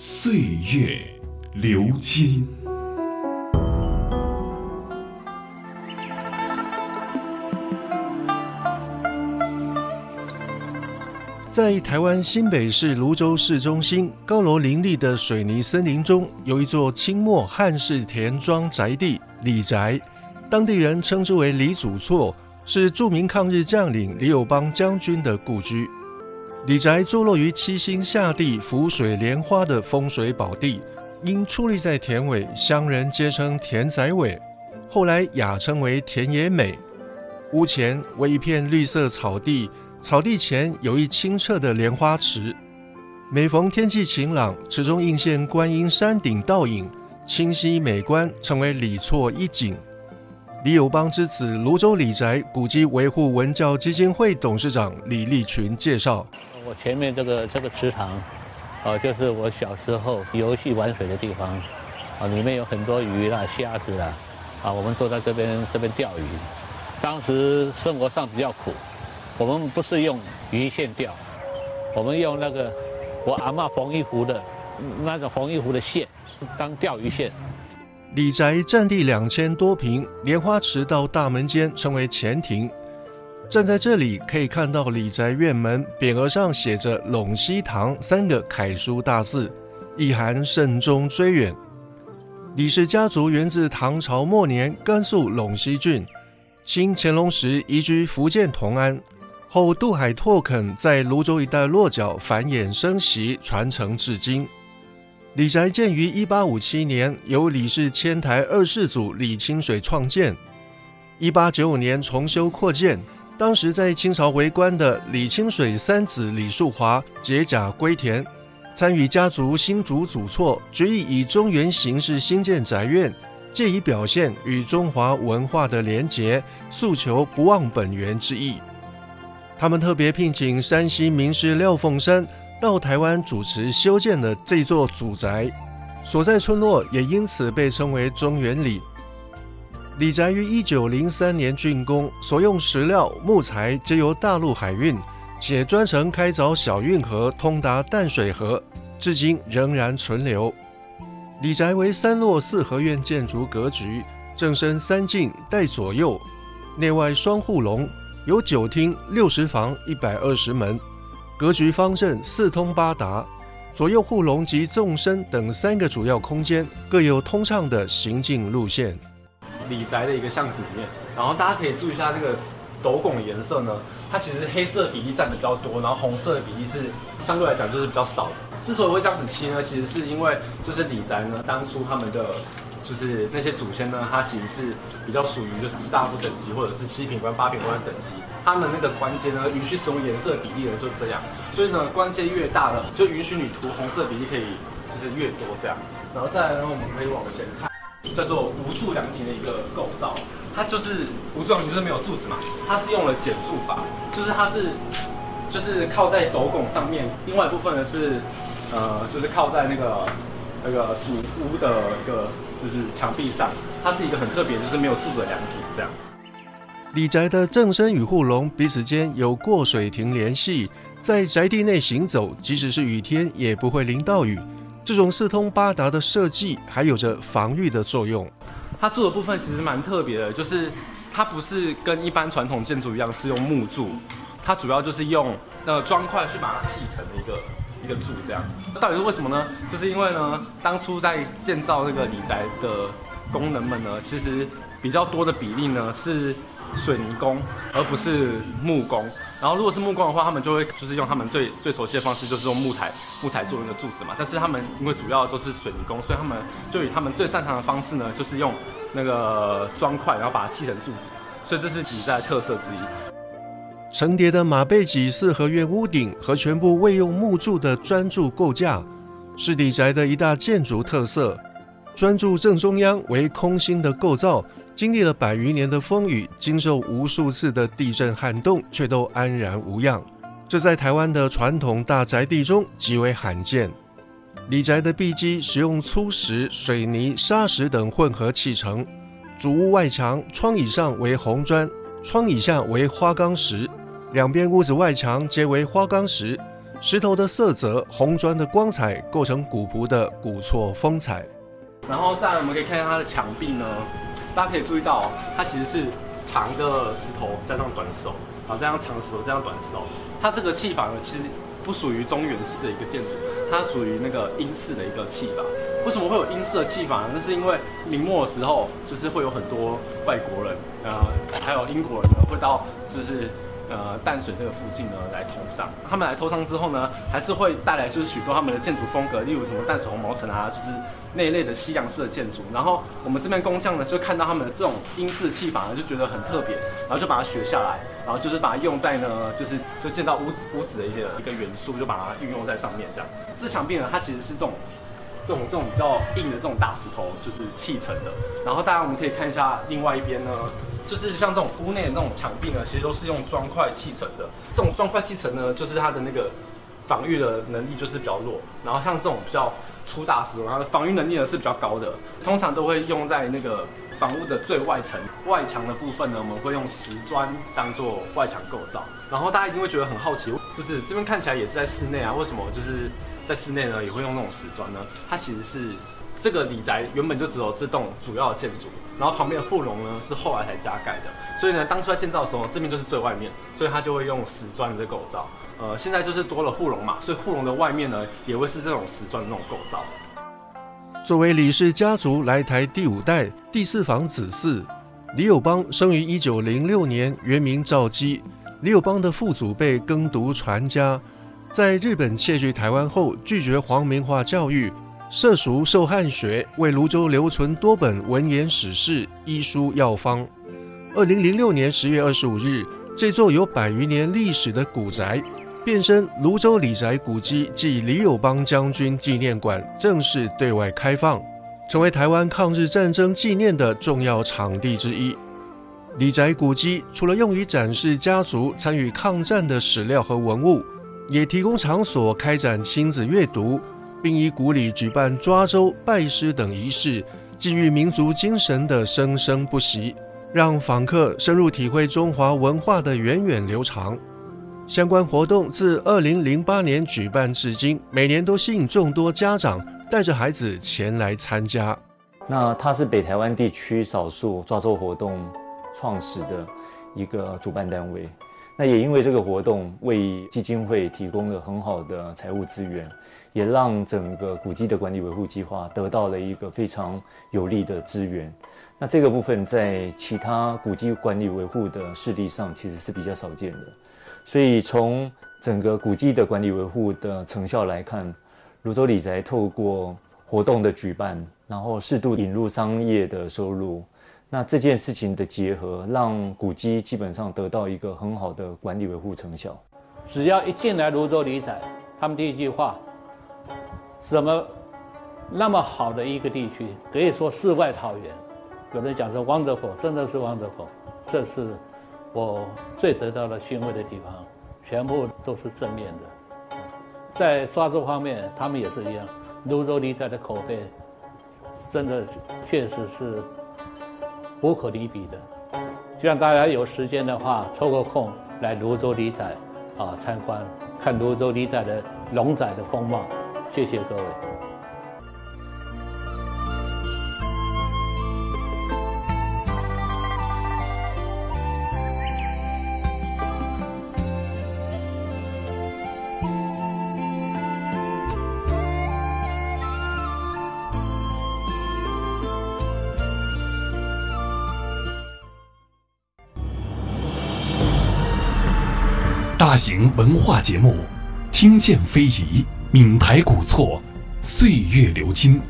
岁月流金。在台湾新北市泸州市中心高楼林立的水泥森林中，有一座清末汉式田庄宅地李宅，当地人称之为李祖厝，是著名抗日将领李友邦将军的故居。李宅坐落于七星下地、浮水莲花的风水宝地，因矗立在田尾，乡人皆称田仔尾，后来雅称为田野美。屋前为一片绿色草地。草地前有一清澈的莲花池，每逢天气晴朗，池中映现观音山顶倒影，清晰美观，成为李厝一景。李友邦之子泸州李宅古迹维护文教基金会董事长李立群介绍：我前面这个这个池塘，哦，就是我小时候游戏玩水的地方，啊，里面有很多鱼啦、虾子啦，啊，我们坐在这边这边钓鱼，当时生活上比较苦。我们不是用鱼线钓，我们用那个我阿妈缝衣服的那种缝衣服的线当钓鱼线。李宅占地两千多平，莲花池到大门间称为前庭。站在这里可以看到李宅院门匾额上写着“陇西堂”三个楷书大字，意含慎终追远。李氏家族源自唐朝末年甘肃陇西郡，清乾隆时移居福建同安。后渡海拓垦，在泸州一带落脚，繁衍生息，传承至今。李宅建于一八五七年，由李氏迁台二世祖李清水创建。一八九五年重修扩建，当时在清朝为官的李清水三子李树华解甲归田，参与家族新主祖厝，决议以中原形式兴建宅院，借以表现与中华文化的连结，诉求不忘本源之意。他们特别聘请山西名士廖凤山到台湾主持修建的这座祖宅，所在村落也因此被称为中原里。李宅于一九零三年竣工，所用石料、木材皆由大陆海运，且专程开凿小运河通达淡水河，至今仍然存留。李宅为三落四合院建筑格局，正身三进带左右，内外双护龙。有九厅六十房一百二十门，格局方正，四通八达，左右护龙及纵深等三个主要空间各有通畅的行进路线。李宅的一个巷子里面，然后大家可以注意一下这个斗拱的颜色呢，它其实黑色比例占的比较多，然后红色的比例是相对来讲就是比较少的。之所以会这样子漆呢，其实是因为就是李宅呢当初他们的。就是那些祖先呢，他其实是比较属于就是士大夫等级，或者是七品官、八品官等级。他们那个关节呢，允许使用颜色比例呢就这样。所以呢，关节越大的，就允许你涂红色比例可以就是越多这样。然后再来呢，我们可以往前看，叫做无柱梁亭的一个构造。它就是无柱梁亭就是没有柱子嘛，它是用了减柱法，就是它是就是靠在斗拱上面，另外一部分呢是呃就是靠在那个那个主屋的一个。就是墙壁上，它是一个很特别，就是没有柱子的凉亭这样。李宅的正身与护龙彼此间有过水亭联系，在宅地内行走，即使是雨天也不会淋到雨。这种四通八达的设计还有着防御的作用。它柱的部分其实蛮特别的，就是它不是跟一般传统建筑一样是用木柱，它主要就是用那个砖块去把它砌成的一个。一个柱这样，那到底是为什么呢？就是因为呢，当初在建造这个李宅的工人们呢，其实比较多的比例呢是水泥工，而不是木工。然后如果是木工的话，他们就会就是用他们最最熟悉的方式，就是用木材木材做那个柱子嘛。但是他们因为主要都是水泥工，所以他们就以他们最擅长的方式呢，就是用那个砖块，然后把它砌成柱子。所以这是李宅特色之一。层叠的马背脊四合院屋顶和全部未用木柱的砖柱构架，是李宅的一大建筑特色。砖柱正中央为空心的构造，经历了百余年的风雨，经受无数次的地震撼动，却都安然无恙。这在台湾的传统大宅地中极为罕见。李宅的壁基使用粗石、水泥、砂石等混合砌成，主屋外墙窗以上为红砖，窗以下为花岗石，两边屋子外墙皆为花岗石。石头的色泽、红砖的光彩，构成古朴的古厝风采。然后再来，我们可以看一下它的墙壁呢，大家可以注意到，它其实是长的石头加上短石头，啊，这样长石头加上短石头。它这个砌法呢，其实不属于中原式的一个建筑，它属于那个英式的一个砌法。为什么会有英式的砌法呢？那是因为明末的时候，就是会有很多外国人，呃，还有英国人呢，会到就是呃淡水这个附近呢来通商。他们来通商之后呢，还是会带来就是许多他们的建筑风格，例如什么淡水红毛城啊，就是那一类的西洋式的建筑。然后我们这边工匠呢，就看到他们的这种英式砌法呢，就觉得很特别，然后就把它学下来。然后就是把它用在呢，就是就见到屋子屋子的一些一个元素，就把它运用在上面这样。这墙壁呢，它其实是这种这种这种比较硬的这种大石头，就是砌成的。然后大家我们可以看一下另外一边呢，就是像这种屋内的那种墙壁呢，其实都是用砖块砌成的。这种砖块砌成呢，就是它的那个防御的能力就是比较弱。然后像这种比较粗大石头，它的防御能力呢是比较高的，通常都会用在那个。房屋的最外层外墙的部分呢，我们会用石砖当做外墙构造。然后大家一定会觉得很好奇，就是这边看起来也是在室内啊，为什么就是在室内呢也会用那种石砖呢？它其实是这个李宅原本就只有这栋主要的建筑，然后旁边的护龙呢是后来才加盖的。所以呢，当初在建造的时候，这边就是最外面，所以它就会用石砖的构造。呃，现在就是多了护龙嘛，所以护龙的外面呢也会是这种石砖的那种构造。作为李氏家族来台第五代、第四房子嗣，李友邦生于一九零六年，原名赵基。李友邦的父祖辈耕读传家，在日本窃据台湾后，拒绝皇民化教育，涉蜀受汉学，为泸州留存多本文言史事、医书药方。二零零六年十月二十五日，这座有百余年历史的古宅。变身泸州李宅古迹暨李友邦将军纪念馆正式对外开放，成为台湾抗日战争纪念的重要场地之一。李宅古迹除了用于展示家族参与抗战的史料和文物，也提供场所开展亲子阅读，并以鼓里举办抓周、拜师等仪式，寄予民族精神的生生不息，让访客深入体会中华文化的源远流长。相关活动自二零零八年举办至今，每年都吸引众多家长带着孩子前来参加。那它是北台湾地区少数抓周活动创始的一个主办单位。那也因为这个活动为基金会提供了很好的财务资源，也让整个古迹的管理维护计划得到了一个非常有利的资源。那这个部分在其他古迹管理维护的势力上其实是比较少见的。所以从整个古迹的管理维护的成效来看，泸州李宅透过活动的举办，然后适度引入商业的收入，那这件事情的结合，让古迹基本上得到一个很好的管理维护成效。只要一进来泸州李宅，他们第一句话，怎么那么好的一个地区，可以说世外桃源，有人讲说 wonderful，真的是 wonderful，这是。我最得到的欣慰的地方，全部都是正面的。在抓住方面，他们也是一样。泸州梨仔的口碑，真的确实是无可比拟的。希望大家有时间的话，抽个空来泸州梨仔啊参观，看泸州梨仔的龙仔的风貌。谢谢各位。大型文化节目，听见非遗，闽台古厝，岁月流金，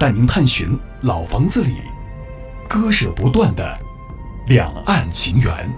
带您探寻老房子里割舍不断的两岸情缘。